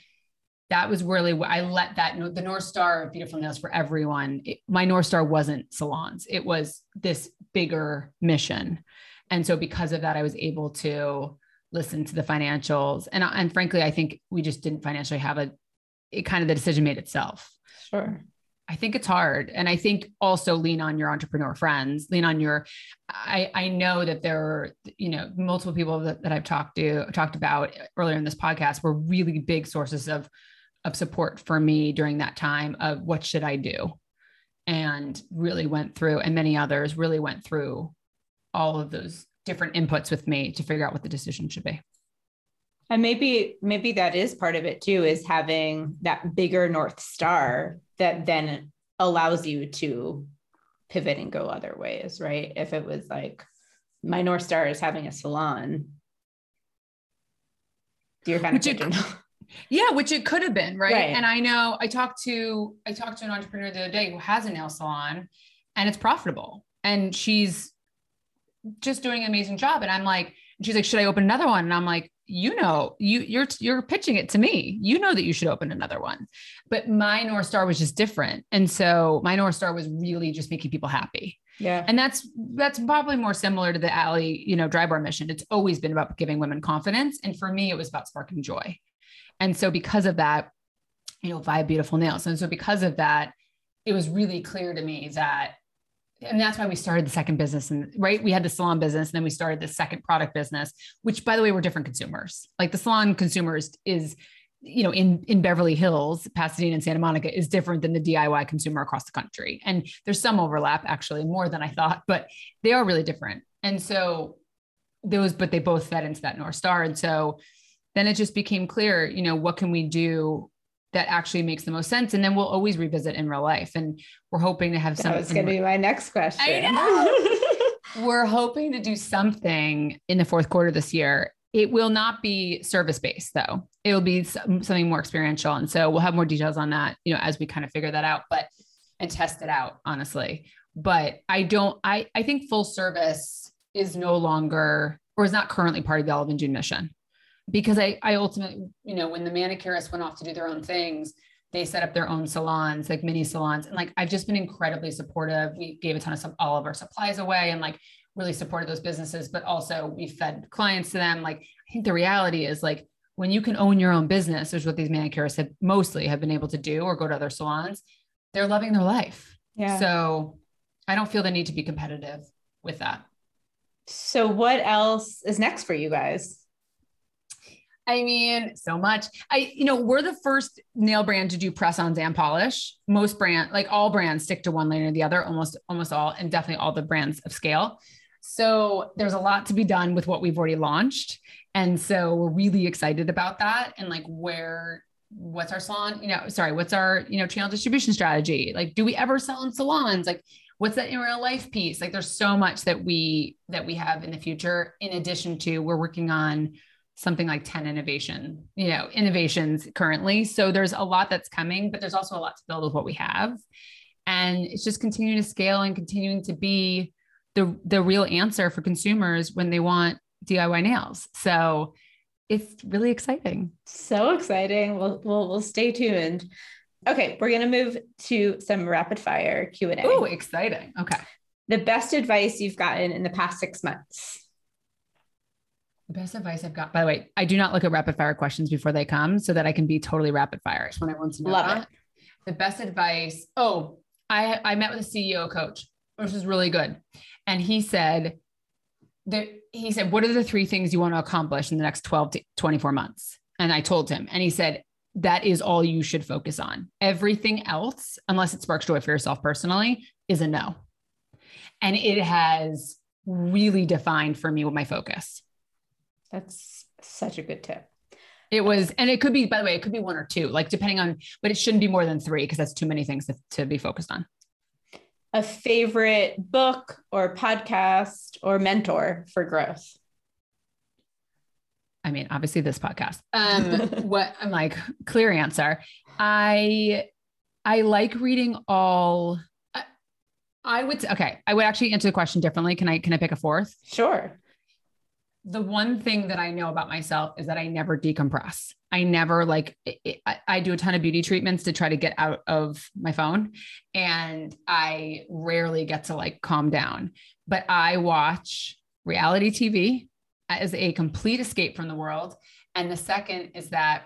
that was really what I let that the North Star of Beautiful Nails for everyone. It, my North Star wasn't salons, it was this bigger mission. And so because of that, I was able to listen to the financials. And, and frankly, I think we just didn't financially have a, it kind of the decision made itself. Sure. I think it's hard. And I think also lean on your entrepreneur friends, lean on your, I, I know that there are, you know, multiple people that, that I've talked to, talked about earlier in this podcast were really big sources of, of support for me during that time of what should I do? And really went through, and many others really went through all of those different inputs with me to figure out what the decision should be. And maybe maybe that is part of it too is having that bigger north star that then allows you to pivot and go other ways, right? If it was like my north star is having a salon, you're kind which of it, yeah, which it could have been, right? right? And I know I talked to I talked to an entrepreneur the other day who has a nail salon and it's profitable and she's just doing an amazing job. And I'm like, she's like, should I open another one? And I'm like, you know, you you're you're pitching it to me. You know that you should open another one. But my North Star was just different. And so my North Star was really just making people happy. Yeah. And that's that's probably more similar to the Alli, you know, Drybar mission. It's always been about giving women confidence. And for me, it was about sparking joy. And so because of that, you know, via beautiful nails. And so because of that, it was really clear to me that and that's why we started the second business and right? We had the salon business and then we started the second product business which by the way were different consumers. Like the salon consumers is you know in in beverly hills pasadena and santa monica is different than the diy consumer across the country. And there's some overlap actually more than i thought but they are really different. And so those but they both fed into that north star. And so then it just became clear you know what can we do that actually makes the most sense. And then we'll always revisit in real life. And we're hoping to have some. That's going to be my next question. I know. we're hoping to do something in the fourth quarter this year. It will not be service based though. It will be something more experiential. And so we'll have more details on that, you know, as we kind of figure that out, but and test it out, honestly. But I don't, I, I think full service is no longer or is not currently part of the Olive and June mission because I, I ultimately, you know, when the manicurists went off to do their own things, they set up their own salons, like mini salons. And like, I've just been incredibly supportive. We gave a ton of all of our supplies away and like really supported those businesses, but also we fed clients to them. Like, I think the reality is like, when you can own your own business, which is what these manicurists have mostly have been able to do or go to other salons, they're loving their life. Yeah. So I don't feel the need to be competitive with that. So what else is next for you guys? I mean, so much. I, you know, we're the first nail brand to do press-ons and polish. Most brand, like all brands, stick to one lane or the other. Almost, almost all, and definitely all the brands of scale. So there's a lot to be done with what we've already launched, and so we're really excited about that. And like, where, what's our salon? You know, sorry, what's our you know channel distribution strategy? Like, do we ever sell in salons? Like, what's that in real life piece? Like, there's so much that we that we have in the future. In addition to, we're working on something like 10 innovation, you know, innovations currently. So there's a lot that's coming, but there's also a lot to build with what we have. And it's just continuing to scale and continuing to be the the real answer for consumers when they want DIY nails. So it's really exciting. So exciting. We'll, we'll, we'll stay tuned. Okay, we're going to move to some rapid fire Q&A. Oh, exciting. Okay. The best advice you've gotten in the past six months. Best advice I've got, by the way, I do not look at rapid fire questions before they come so that I can be totally rapid fire. It's when everyone's Love that. it. The best advice. Oh, I, I met with a CEO coach, which was really good. And he said, that he said, what are the three things you want to accomplish in the next 12 to 24 months? And I told him, and he said, that is all you should focus on. Everything else, unless it sparks joy for yourself personally, is a no. And it has really defined for me what my focus. That's such a good tip. It was, and it could be, by the way, it could be one or two, like depending on, but it shouldn't be more than three because that's too many things to, to be focused on. A favorite book or podcast or mentor for growth. I mean, obviously this podcast. Um, what I'm like, clear answer. I I like reading all. I, I would okay. I would actually answer the question differently. Can I can I pick a fourth? Sure. The one thing that I know about myself is that I never decompress. I never like it, I, I do a ton of beauty treatments to try to get out of my phone, and I rarely get to like calm down. But I watch reality TV as a complete escape from the world. And the second is that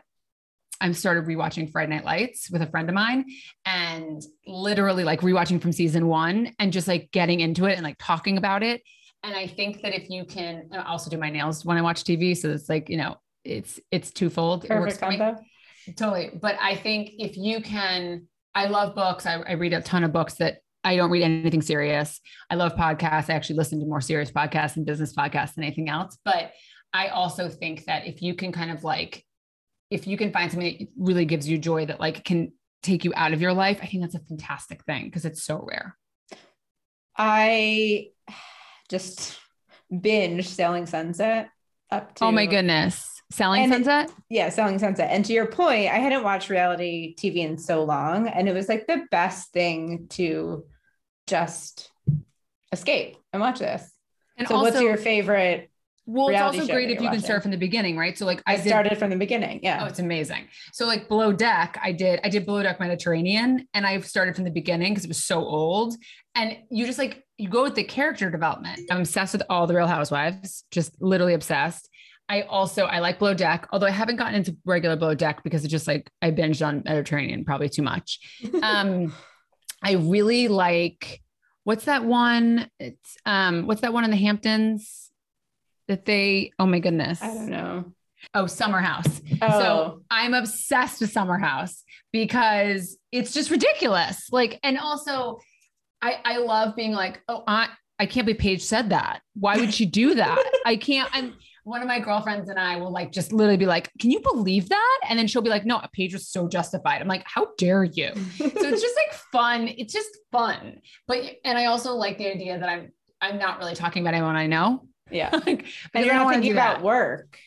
I'm started rewatching Friday Night Lights with a friend of mine and literally like rewatching from season one and just like getting into it and like talking about it. And I think that if you can I also do my nails when I watch TV. So it's like, you know, it's it's twofold. It works Perfect me. combo. Totally. But I think if you can, I love books. I, I read a ton of books that I don't read anything serious. I love podcasts. I actually listen to more serious podcasts and business podcasts than anything else. But I also think that if you can kind of like, if you can find something that really gives you joy that like can take you out of your life, I think that's a fantastic thing because it's so rare. I just binge Selling Sunset up to Oh my goodness. Selling And it- Sunset? yeah, Selling Sunset. And to your point, I hadn't watched reality TV in so long, and it was like the best thing to just escape and watch this. and so, also, what's your favorite? Well, it's also great if you can start from the beginning, right? So like I I, did started from the beginning. Yeah. Oh, it's amazing. So like Below Deck, I did I did Below Deck Mediterranean and I started from the beginning because it was so old. And you just like you go with the character development. I'm obsessed with all the Real Housewives, just literally obsessed. I also I like Below Deck, although I haven't gotten into regular Below Deck because it's just like I binged on Mediterranean probably too much. Um, I really like what's that one? It's um, what's that one in the Hamptons that they? Oh my goodness! I don't know. Oh, Summer House. Oh, So I'm obsessed with Summer House because it's just ridiculous. Like, and also I I love being like, oh, I I can't believe Paige said that. Why would she do that? I can't. And one of my girlfriends and I will like just literally be like, can you believe that? And then she'll be like, no, Paige was so justified. I'm like, how dare you? So it's just like fun. It's just fun. But and I also like the idea that I'm I'm not really talking about anyone I know. Yeah. like, And you're don't thinking about that. work.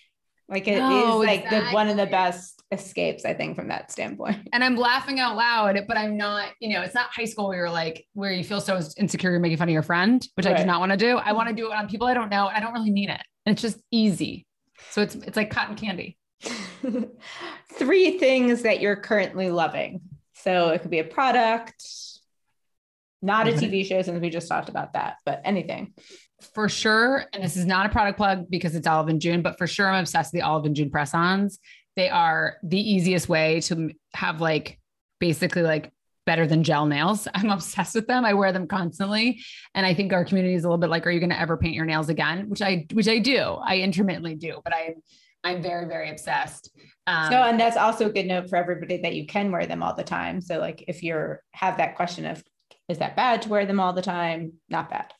Like it is No, like the one of the best escapes, I think, from that standpoint. and I'm laughing out loud, but I'm not, you know, it's not high school where you're like, where you feel so insecure, you're making fun of your friend, which I do not want to do. I mm-hmm. want to do it on people I don't know. I don't really mean it. And it's just easy. So it's, it's like cotton candy. Three things that you're currently loving. So it could be a product, not a TV show, since we just talked about that, but anything. For sure. And this is not a product plug because it's Olive and June, but for sure I'm obsessed with the Olive and June press-ons. They are the easiest way to have like basically like better than gel nails. I'm obsessed with them. I wear them constantly. And I think our community is a little bit like, are you going to ever paint your nails again? Which I, which I do. I intermittently do, but I, I'm very, very obsessed. Um, so, and that's also a good note for everybody that you can wear them all the time. So, like, if you're have that question of, is that bad to wear them all the time? Not bad.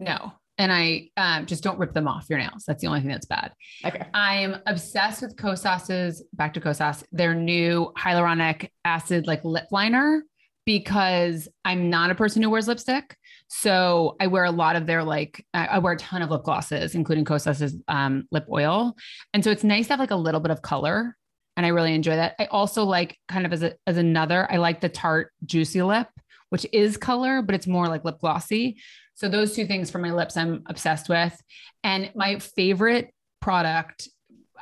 no. And I um, just don't rip them off your nails. That's the only thing that's bad. Okay. I am obsessed with Kosas's back to Kosas, their new hyaluronic acid like lip liner because I'm not a person who wears lipstick. So I wear a lot of their like I wear a ton of lip glosses, including Kosas's um, lip oil, and so it's nice to have like a little bit of color, and I really enjoy that. I also like kind of as a, as another, I like the Tarte Juicy Lip, which is color, but it's more like lip glossy. So those two things for my lips, I'm obsessed with, and my favorite product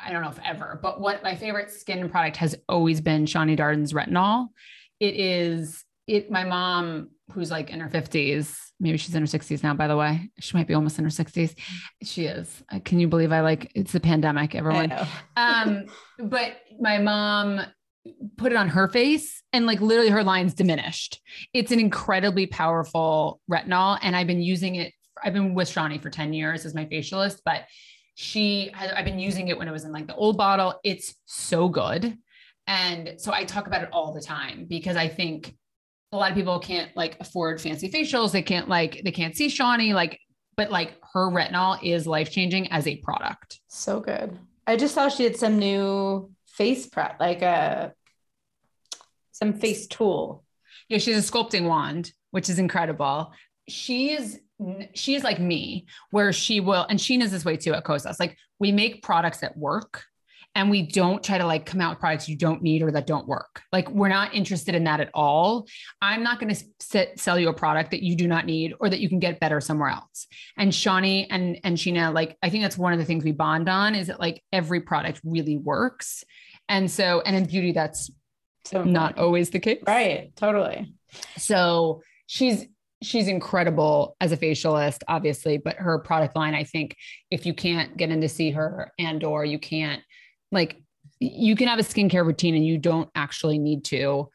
I don't know if ever, but what my favorite skin product has always been Shani Darden's retinol. It is it my mom who's like in her 50s maybe she's in her 60s now by the way. She might be almost in her 60s she is. Can you believe i like it's the pandemic everyone. Um but my mom put it on her face and like literally her lines diminished it's an incredibly powerful retinol and i've been using it i've been with shani for 10 years as my facialist but she has i've been using it when it was in like the old bottle it's so good and so i talk about it all the time because i think a lot of people can't like afford fancy facials. They can't like, they can't see Shani, like, but like her retinol is life changing as a product. So good. I just saw she had some new face prep, like a some face tool. Yeah, she's a sculpting wand, which is incredible. She is she is like me, where she will, and she knows this way too at Kosas. Like we make products that work and we don't try to like come out with products you don't need or that don't work. Like we're not interested in that at all. I'm not going to sell you a product that you do not need or that you can get better somewhere else. And Shani and and Sheena, like I think that's one of the things we bond on is that like every product really works. And so and in beauty that's not always the case. Right, totally. So she's she's incredible as a facialist obviously but her product line i think if you can't get in to see her and or you can't like you can have a skincare routine and you don't actually need to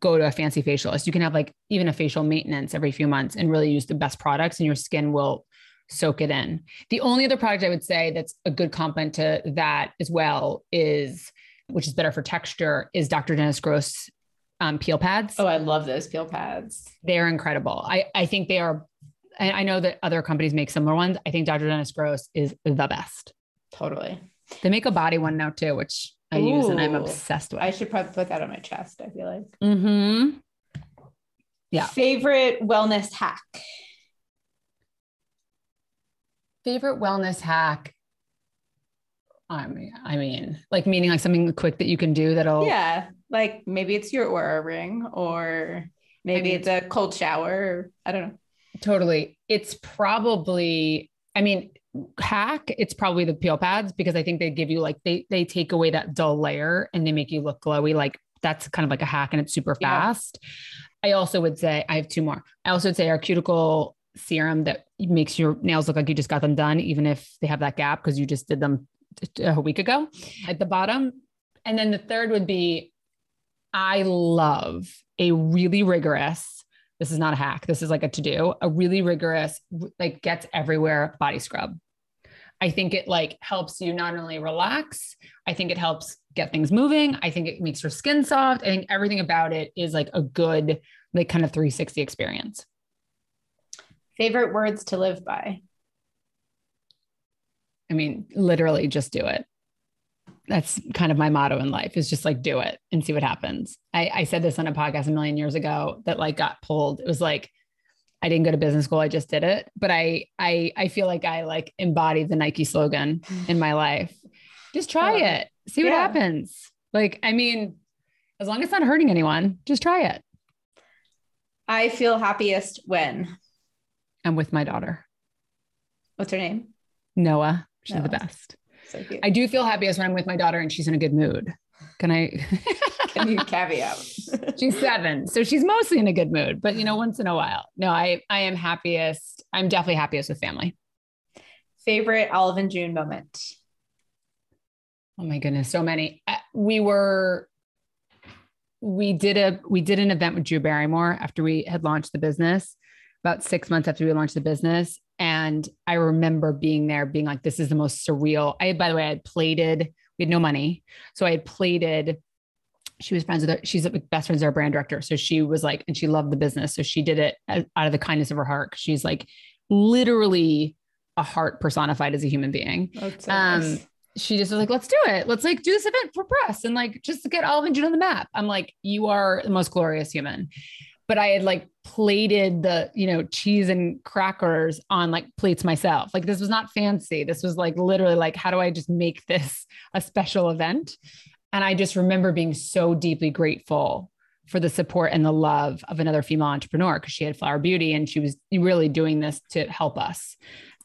go to a fancy facialist. You can have like even a facial maintenance every few months and really use the best products and your skin will soak it in. The only other product I would say that's a good complement to that as well is, which is better for texture, is Dr. Dennis Gross um, peel pads. Oh, I love those peel pads. They're incredible. I, I think they are, I know that other companies make similar ones. I think Dr. Dennis Gross is the best. Totally. They make a body one now too, which I Ooh, use and I'm obsessed with. I should probably put that on my chest. I feel like. Mm-hmm. Yeah. Favorite wellness hack. Favorite wellness hack. I mean, I mean, like meaning like something quick that you can do that'll. Yeah, like maybe it's your Oura ring, or maybe I mean, it's a cold shower. I don't know. Totally, it's probably. I mean, hack, it's probably the peel pads because I think they give you like they they take away that dull layer and they make you look glowy. Like that's kind of like a hack and it's super fast. Yeah. I also would say I have two more. I also would say our cuticle serum that makes your nails look like you just got them done, even if they have that gap because you just did them a week ago at the bottom. And then the third would be I love a really rigorous this is not a hack. This is like a to do, a really rigorous, like gets everywhere body scrub. I think it like helps you not only relax, I think it helps get things moving. I think it makes your skin soft. I think everything about it is like a good, like kind of 360 experience. Favorite words to live by? I mean, literally just do it. That's kind of my motto in life is just like do it and see what happens. I, I said this on a podcast a million years ago that like got pulled. It was like, I didn't go to business school. I just did it. But I I I feel like I like embody the Nike slogan mm. in my life. Just try it. See what yeah. happens. Like, I mean, as long as it's not hurting anyone, just try it. I feel happiest when I'm with my daughter. What's her name? Noah. She's Noah. the best. So cute. I do feel happiest when I'm with my daughter and she's in a good mood. Can I? Can you caveat? she's seven, so she's mostly in a good mood, but you know, once in a while. No, I I am happiest. I'm definitely happiest with family. Favorite Olive and June moment. Oh my goodness, so many. Uh, we were we did a we did an event with Drew Barrymore after we had launched the business, about six months after we launched the business. And I remember being there, being like, this is the most surreal. I, by the way, I had plated we had no money. So I had plated. She was friends with her. She's best friends with our brand director. So she was like, and she loved the business. So she did it out of the kindness of her heart. She's like literally a heart personified as a human being. Um, nice. she just was like, let's do it. Let's like do this event for press and like just to get Olive and June on the map. I'm like, you are the most glorious human but I had like plated the, you know, cheese and crackers on like plates myself. Like this was not fancy. This was like literally like, how do I just make this a special event? And I just remember being so deeply grateful for the support and the love of another female entrepreneur because she had Flower Beauty and she was really doing this to help us.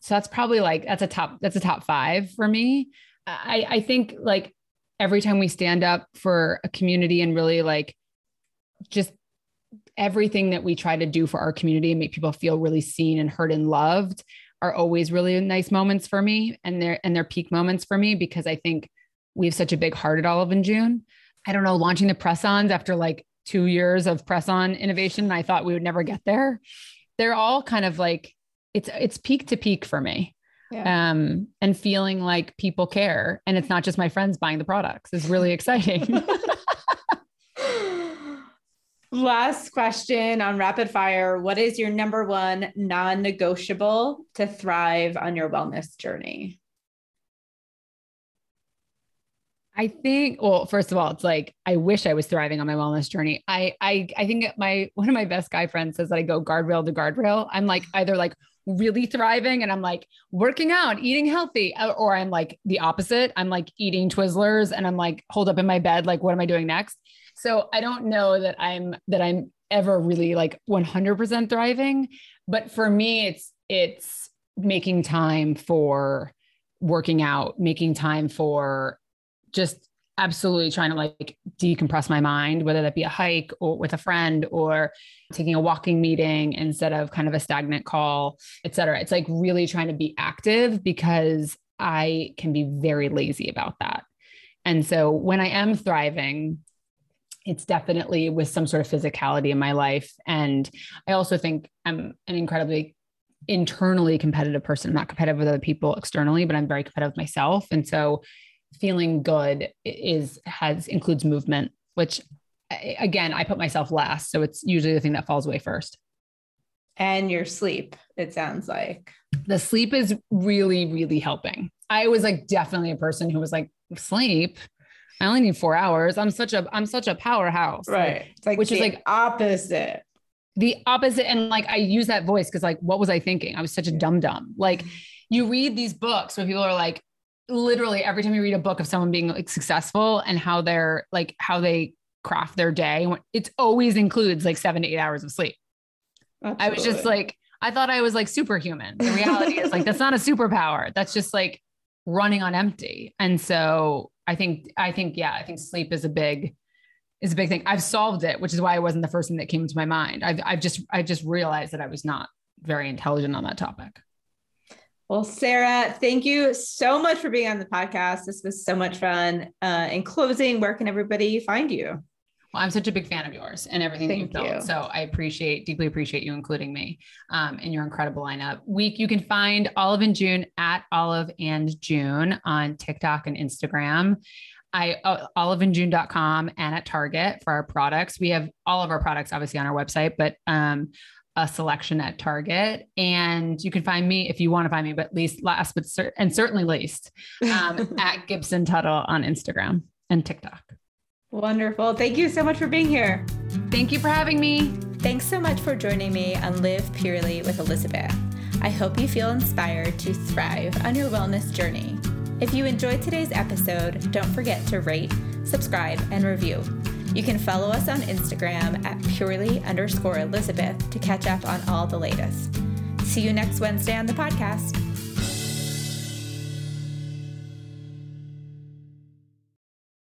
So that's probably like that's a top that's a top 5 for me. I, I think like every time we stand up for a community and really like just everything that we try to do for our community and make people feel really seen and heard and loved are always really nice moments for me and they're and they're peak moments for me because I think we have such a big heart at Olive and June. I don't know, launching the press-ons after like two years of press-on innovation, I thought we would never get there. They're all kind of like it's it's peak to peak for me. Yeah. Um, and feeling like people care. And it's not just my friends buying the products is really exciting. Last question on rapid fire. What is your number one non negotiable to thrive on your wellness journey? I think, well, first of all, it's like I wish I was thriving on my wellness journey. I I I think my one of my best guy friends says that I go guardrail to guardrail. I'm like either like really thriving and I'm like working out, eating healthy, uh, or I'm like the opposite. I'm like eating Twizzlers and I'm like hold up in my bed, like, what am I doing next? So I don't know that I'm that I'm ever really like 100% thriving, but for me it's it's making time for working out, making time for just absolutely trying to like decompress my mind, whether that be a hike or with a friend or taking a walking meeting instead of kind of a stagnant call, et cetera. It's like really trying to be active because I can be very lazy about that. And so when I am thriving, it's definitely with some sort of physicality in my life. And I also think I'm an incredibly internally competitive person. I'm not competitive with other people externally, but I'm very competitive with myself. And so feeling good is has includes movement, which again, I put myself last. So it's usually the thing that falls away first. And your sleep, it sounds like. The sleep is really, really helping. I was like definitely a person who was like, sleep. I only need four hours. I'm such a I'm such a powerhouse. Right. Like, it's like which is like opposite. The opposite. And like I use that voice because like what was I thinking? I was such a dumb dumb. Like mm-hmm. you read these books where people are like, literally every time you read a book of someone being like successful and how they're like how they craft their day, it always includes like seven to eight hours of sleep. Absolutely. I was just like, I thought I was like superhuman. The reality is like that's not a superpower. That's just like running on empty. And so I think I think yeah, I think sleep is a big is a big thing. I've solved it, which is why it wasn't the first thing that came to my mind. I've I've just I just realized that I was not very intelligent on that topic. Well, Sarah, thank you so much for being on the podcast. This was so much fun. Uh, in closing, where can everybody find you? Well, I'm such a big fan of yours and everything Thank that you've built. So I appreciate, deeply appreciate you including me um, in your incredible lineup. Week, you can find Olive and June at Olive and June on TikTok and Instagram. I uh, oliveandjune.com and at Target for our products. We have all of our products obviously on our website, but um, a selection at Target. And you can find me if you want to find me, but least last, but cer- and certainly least um, at Gibson Tuttle on Instagram and TikTok. Wonderful. Thank you so much for being here. Thank you for having me. Thanks so much for joining me on Live Purely with Elizabeth. I hope you feel inspired to thrive on your wellness journey. If you enjoyed today's episode, don't forget to rate, subscribe, and review. You can follow us on Instagram at purely underscore Elizabeth to catch up on all the latest. See you next Wednesday on the podcast.